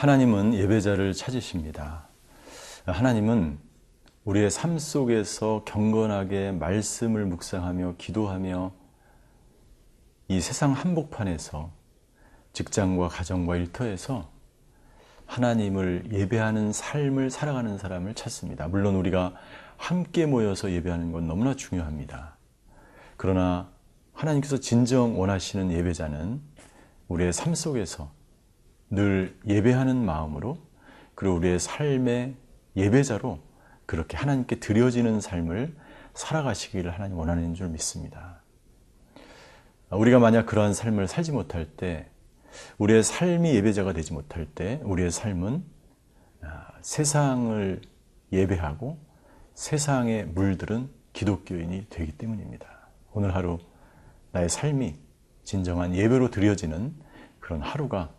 하나님은 예배자를 찾으십니다. 하나님은 우리의 삶 속에서 경건하게 말씀을 묵상하며 기도하며 이 세상 한복판에서 직장과 가정과 일터에서 하나님을 예배하는 삶을 살아가는 사람을 찾습니다. 물론 우리가 함께 모여서 예배하는 건 너무나 중요합니다. 그러나 하나님께서 진정 원하시는 예배자는 우리의 삶 속에서 늘 예배하는 마음으로 그리고 우리의 삶의 예배자로 그렇게 하나님께 드려지는 삶을 살아가시기를 하나님 원하는 줄 믿습니다. 우리가 만약 그러한 삶을 살지 못할 때 우리의 삶이 예배자가 되지 못할 때 우리의 삶은 아, 세상을 예배하고 세상에 물들은 기독교인이 되기 때문입니다. 오늘 하루 나의 삶이 진정한 예배로 드려지는 그런 하루가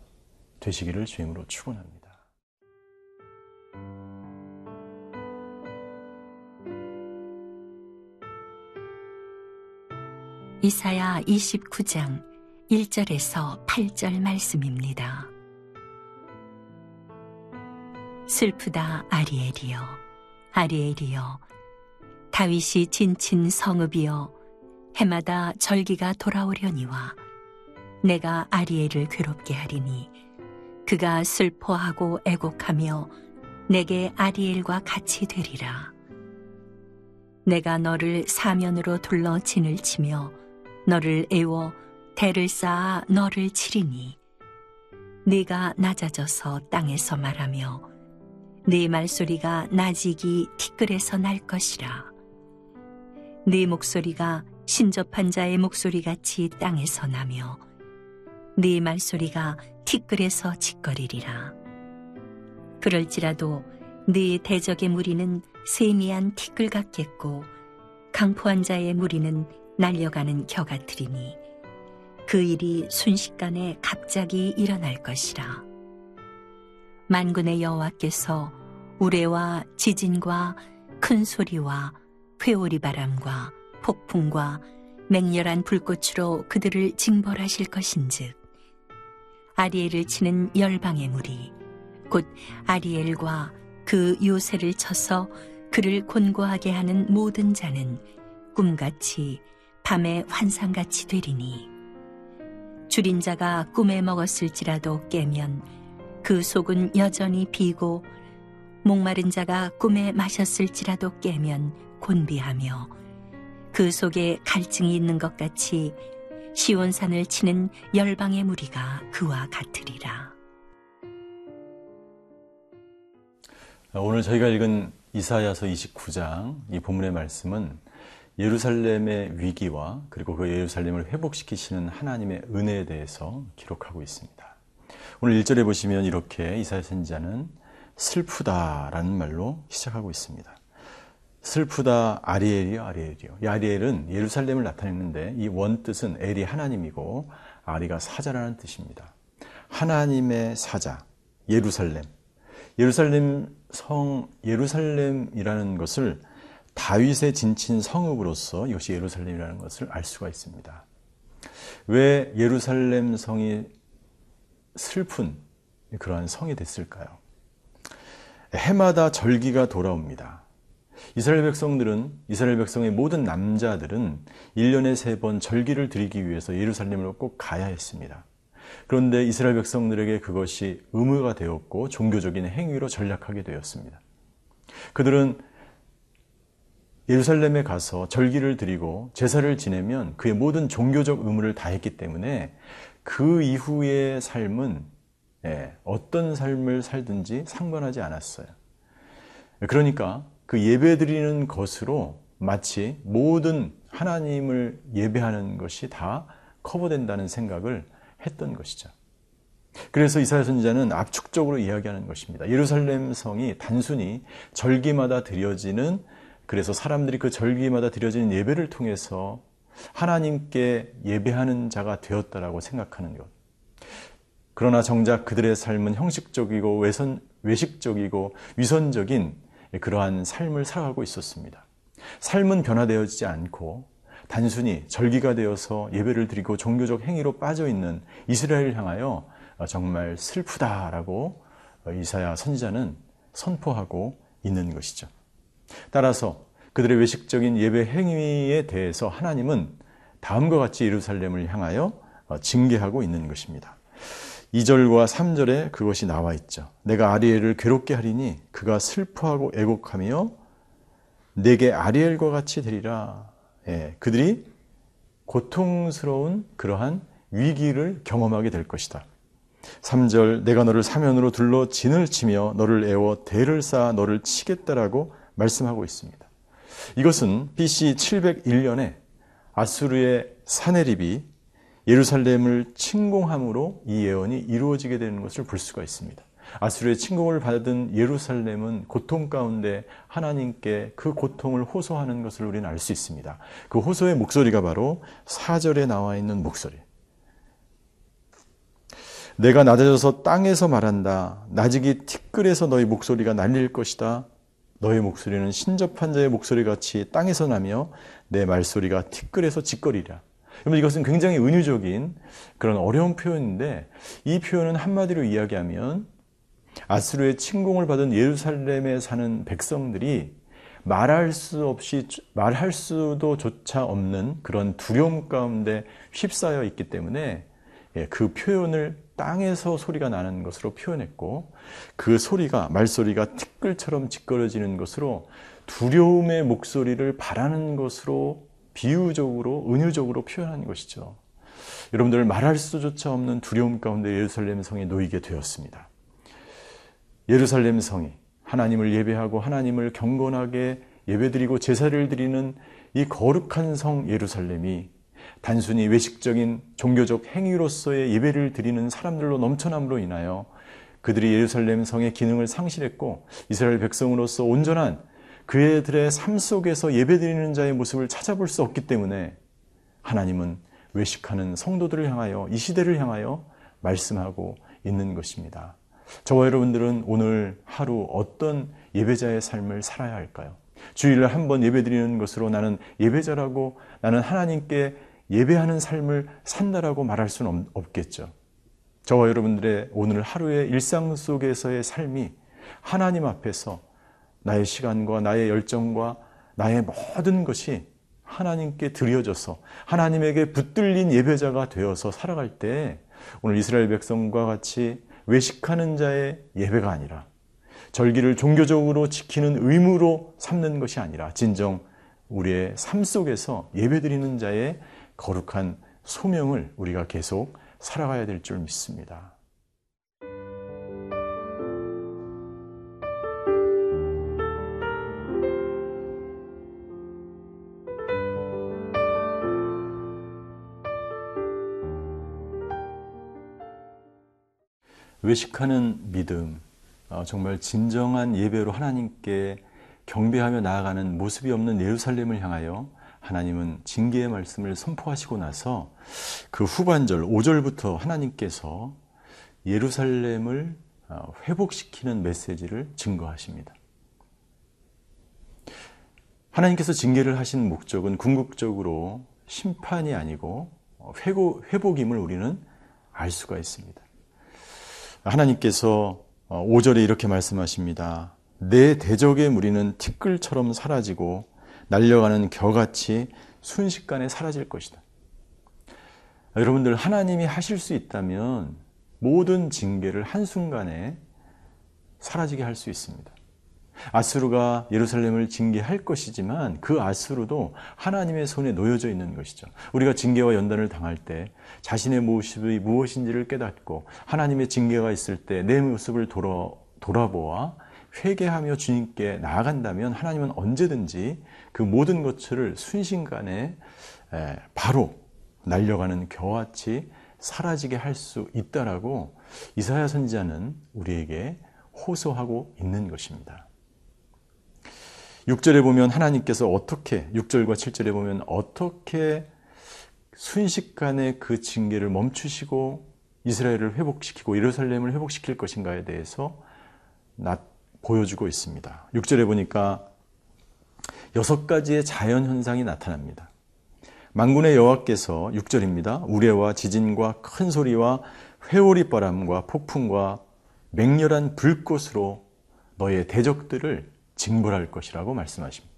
되시기를 주임으로 축원합니다. 이사야 29장 1절에서 8절 말씀입니다. 슬프다 아리엘이여 아리엘이여 다윗이 진친 성읍이여 해마다 절기가 돌아오려니와 내가 아리엘을 괴롭게 하리니 그가 슬퍼하고 애곡하며 내게 아리엘과 같이 되리라. 내가 너를 사면으로 둘러 진을 치며 너를 애워 대를 쌓아 너를 치리니 네가 낮아져서 땅에서 말하며 네 말소리가 나직이 티끌에서 날 것이라. 네 목소리가 신접한 자의 목소리 같이 땅에서 나며 네 말소리가 티끌에서 짓거리리라. 그럴지라도 네 대적의 무리는 세미한 티끌 같겠고 강포한 자의 무리는 날려가는 겨 같으리니 그 일이 순식간에 갑자기 일어날 것이라. 만군의 여호와께서 우레와 지진과 큰 소리와 회오리 바람과 폭풍과 맹렬한 불꽃으로 그들을 징벌하실 것인즉 아리엘을 치는 열방의 무리 곧 아리엘과 그 요새를 쳐서 그를 곤고하게 하는 모든 자는 꿈같이 밤의 환상같이 되리니. 줄인 자가 꿈에 먹었을지라도 깨면 그 속은 여전히 비고 목마른 자가 꿈에 마셨을지라도 깨면 곤비하며 그 속에 갈증이 있는 것 같이 시온산을 치는 열방의 무리가 그와 같으리라. 오늘 저희가 읽은 이사야서 29장 이 본문의 말씀은 예루살렘의 위기와 그리고 그 예루살렘을 회복시키시는 하나님의 은혜에 대해서 기록하고 있습니다. 오늘 1절에 보시면 이렇게 이사야 선지자는 슬프다라는 말로 시작하고 있습니다. 슬프다 아리엘이요 아리엘이요. 이 아리엘은 예루살렘을 나타내는데 이 원 뜻은 엘이 하나님이고 아리가 사자라는 뜻입니다. 하나님의 사자 예루살렘. 예루살렘 성 예루살렘이라는 것을 다윗의 진친 성읍으로서 이것이 예루살렘이라는 것을 알 수가 있습니다. 왜 예루살렘 성이 슬픈 그러한 성이 됐을까요? 해마다 절기가 돌아옵니다. 이스라엘 백성들은 이스라엘 백성의 모든 남자들은 1년에 세 번 절기를 드리기 위해서 예루살렘으로 꼭 가야 했습니다. 그런데 이스라엘 백성들에게 그것이 의무가 되었고 종교적인 행위로 전락하게 되었습니다. 그들은 예루살렘에 가서 절기를 드리고 제사를 지내면 그의 모든 종교적 의무를 다했기 때문에 그 이후의 삶은 예, 어떤 삶을 살든지 상관하지 않았어요. 그러니까 그 예배 드리는 것으로 마치 모든 하나님을 예배하는 것이 다 커버된다는 생각을 했던 것이죠. 그래서 이사야 선지자는 압축적으로 이야기하는 것입니다. 예루살렘 성이 단순히 절기마다 드려지는 그래서 사람들이 그 절기마다 드려지는 예배를 통해서 하나님께 예배하는 자가 되었다라고 생각하는 것. 그러나 정작 그들의 삶은 형식적이고 외선, 외식적이고 위선적인 그러한 삶을 살아가고 있었습니다. 삶은 변화되어지지 않고 단순히 절기가 되어서 예배를 드리고 종교적 행위로 빠져 있는 이스라엘을 향하여 정말 슬프다라고 이사야 선지자는 선포하고 있는 것이죠. 따라서 그들의 외식적인 예배 행위에 대해서 하나님은 다음과 같이 예루살렘을 향하여 어, 징계하고 있는 것입니다. 2절과 3절에 그것이 나와 있죠. 내가 아리엘을 괴롭게 하리니 그가 슬퍼하고 애곡하며 내게 아리엘과 같이 되리라. 예, 그들이 고통스러운 그러한 위기를 경험하게 될 것이다. 3절 내가 너를 사면으로 둘러 진을 치며 너를 애워 대를 쌓아 너를 치겠다라고 말씀하고 있습니다. 이것은 BC 701년에 아수르의 사네립이 예루살렘을 침공함으로 이 예언이 이루어지게 되는 것을 볼 수가 있습니다. 아수르의 침공을 받은 예루살렘은 고통 가운데 하나님께 그 고통을 호소하는 것을 우리는 알 수 있습니다. 그 호소의 목소리가 바로 4절에 나와 있는 목소리. 내가 낮아져서 땅에서 말한다. 나직이 티끌에서 너희 목소리가 날릴 것이다. 너의 목소리는 신접한 자의 목소리 같이 땅에서 나며 내 말소리가 티끌에서 짓거리라. 여러분 이것은 굉장히 은유적인 그런 어려운 표현인데 이 표현은 한마디로 이야기하면 아스루의 침공을 받은 예루살렘에 사는 백성들이 말할 수 없이 말할 수도 조차 없는 그런 두려움 가운데 휩싸여 있기 때문에 예, 그 표현을 땅에서 소리가 나는 것으로 표현했고 그 소리가 말소리가 티끌처럼 짓거려지는 것으로 두려움의 목소리를 바라는 것으로 비유적으로 은유적으로 표현한 것이죠. 여러분들 말할 수조차 없는 두려움 가운데 예루살렘 성에 놓이게 되었습니다. 예루살렘 성이 하나님을 예배하고 하나님을 경건하게 예배드리고 제사를 드리는 이 거룩한 성 예루살렘이 단순히 외식적인 종교적 행위로서의 예배를 드리는 사람들로 넘쳐남으로 인하여 그들이 예루살렘 성의 기능을 상실했고 이스라엘 백성으로서 온전한 그들의 삶 속에서 예배드리는 자의 모습을 찾아볼 수 없기 때문에 하나님은 외식하는 성도들을 향하여 이 시대를 향하여 말씀하고 있는 것입니다. 저와 여러분들은 오늘 하루 어떤 예배자의 삶을 살아야 할까요? 주일날 한번 예배드리는 것으로 나는 예배자라고 나는 하나님께 예배하는 삶을 산다라고 말할 수는 없겠죠. 저와 여러분들의 오늘 하루의 일상 속에서의 삶이 하나님 앞에서 나의 시간과 나의 열정과 나의 모든 것이 하나님께 드려져서 하나님에게 붙들린 예배자가 되어서 살아갈 때 오늘 이스라엘 백성과 같이 외식하는 자의 예배가 아니라 절기를 종교적으로 지키는 의무로 삼는 것이 아니라 진정 우리의 삶 속에서 예배드리는 자의 거룩한 소명을 우리가 계속 살아가야 될 줄 믿습니다. 외식하는 믿음, 어, 정말 진정한 예배로 하나님께 경배하며 나아가는 모습이 없는 예루살렘을 향하여 하나님은 징계의 말씀을 선포하시고 나서 그 후반절 5절부터 하나님께서 예루살렘을 어, 회복시키는 메시지를 증거하십니다. 하나님께서 징계를 하신 목적은 궁극적으로 심판이 아니고 회복임을 우리는 알 수가 있습니다. 하나님께서 5절에 어, 이렇게 말씀하십니다. 내 대적의 무리는 티끌처럼 사라지고 날려가는 겨같이 순식간에 사라질 것이다. 여러분들 하나님이 하실 수 있다면 모든 징계를 한순간에 사라지게 할 수 있습니다. 아수르가 예루살렘을 징계할 것이지만 그 아수르도 하나님의 손에 놓여져 있는 것이죠. 우리가 징계와 연단을 당할 때 자신의 모습이 무엇인지를 깨닫고 하나님의 징계가 있을 때 내 모습을 돌아, 돌아보아 회개하며 주님께 나아간다면 하나님은 언제든지 그 모든 것을 순식간에 바로 날려가는 겨같이 사라지게 할 수 있다라고 이사야 선지자는 우리에게 호소하고 있는 것입니다. 6절에 보면 하나님께서 어떻게 6절과 7절에 보면 어떻게 순식간에 그 징계를 멈추시고 이스라엘을 회복시키고 예루살렘을 회복시킬 것인가에 대해서 나, 보여주고 있습니다. 6절에 보니까 여섯 가지의 자연 현상이 나타납니다. 만군의 여호와께서 6절입니다. 우레와 지진과 큰 소리와 회오리 바람과 폭풍과 맹렬한 불꽃으로 너의 대적들을 징벌할 것이라고 말씀하십니다.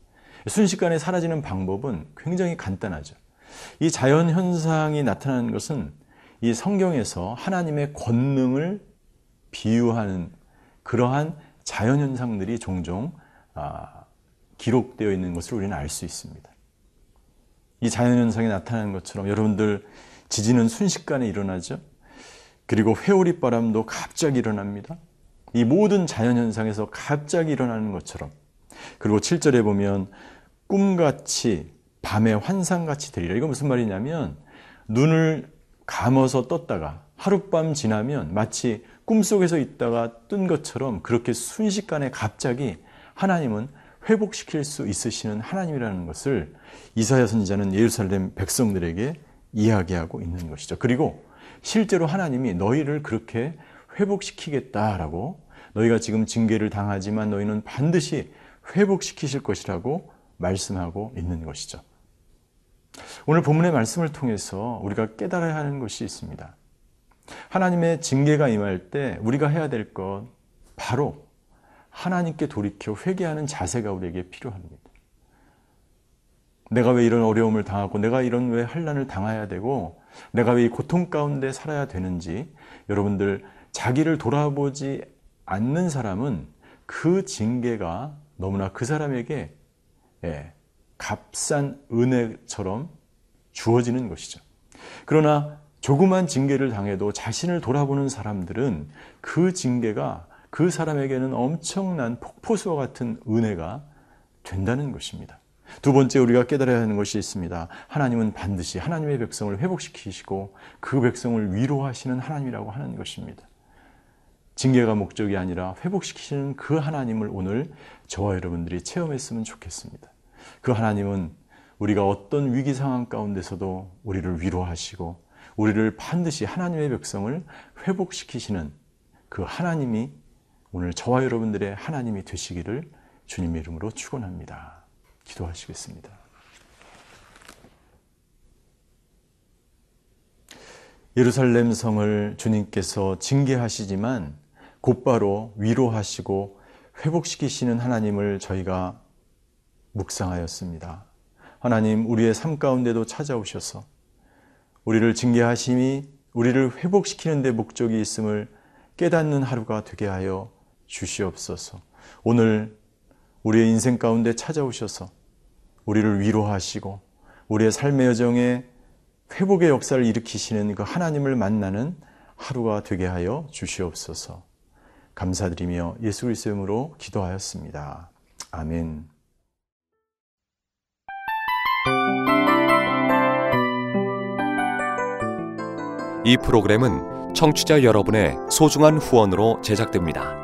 순식간에 사라지는 방법은 굉장히 간단하죠. 이 자연 현상이 나타나는 것은 이 성경에서 하나님의 권능을 비유하는 그러한 자연 현상들이 종종 아, 기록되어 있는 것을 우리는 알 수 있습니다. 이 자연 현상이 나타나는 것처럼 여러분들 지진은 순식간에 일어나죠. 그리고 회오리 바람도 갑자기 일어납니다. 이 모든 자연 현상에서 갑자기 일어나는 것처럼 그리고 7절에 보면 꿈같이 밤에 환상같이 들리라. 이거 무슨 말이냐면 눈을 감아서 떴다가 하룻밤 지나면 마치 꿈속에서 있다가 뜬 것처럼 그렇게 순식간에 갑자기 하나님은 회복시킬 수 있으시는 하나님이라는 것을 이사야 선지자는 예루살렘 백성들에게 이야기하고 있는 것이죠. 그리고 실제로 하나님이 너희를 그렇게 회복시키겠다라고 너희가 지금 징계를 당하지만 너희는 반드시 회복시키실 것이라고 말씀하고 있는 것이죠. 오늘 본문의 말씀을 통해서 우리가 깨달아야 하는 것이 있습니다. 하나님의 징계가 임할 때 우리가 해야 될 것 바로 하나님께 돌이켜 회개하는 자세가 우리에게 필요합니다. 내가 왜 이런 어려움을 당하고 내가 이런 왜 환란을 당해야 되고 내가 왜 이 고통 가운데 살아야 되는지 여러분들 자기를 돌아보지 않는 사람은 그 징계가 너무나 그 사람에게 예, 값싼 은혜처럼 주어지는 것이죠. 그러나 조그만 징계를 당해도 자신을 돌아보는 사람들은 그 징계가 그 사람에게는 엄청난 폭포수와 같은 은혜가 된다는 것입니다. 두 번째 우리가 깨달아야 하는 것이 있습니다. 하나님은 반드시 하나님의 백성을 회복시키시고 그 백성을 위로하시는 하나님이라고 하는 것입니다. 징계가 목적이 아니라 회복시키시는 그 하나님을 오늘 저와 여러분들이 체험했으면 좋겠습니다. 그 하나님은 우리가 어떤 위기 상황 가운데서도 우리를 위로하시고 우리를 반드시 하나님의 백성을 회복시키시는 그 하나님이 오늘 저와 여러분들의 하나님이 되시기를 주님의 이름으로 축원합니다. 기도하시겠습니다. 예루살렘 성을 주님께서 징계하시지만 곧바로 위로하시고 회복시키시는 하나님을 저희가 묵상하였습니다. 하나님, 우리의 삶 가운데도 찾아오셔서 우리를 징계하심이 우리를 회복시키는 데 목적이 있음을 깨닫는 하루가 되게 하여 주시옵소서. 오늘 우리의 인생 가운데 찾아오셔서 우리를 위로하시고 우리의 삶의 여정에 회복의 역사를 일으키시는 그 하나님을 만나는 하루가 되게 하여 주시옵소서. 감사드리며 예수 그리스도의 이름으로 기도하였습니다. 아멘. 이 프로그램은 청취자 여러분의 소중한 후원으로 제작됩니다.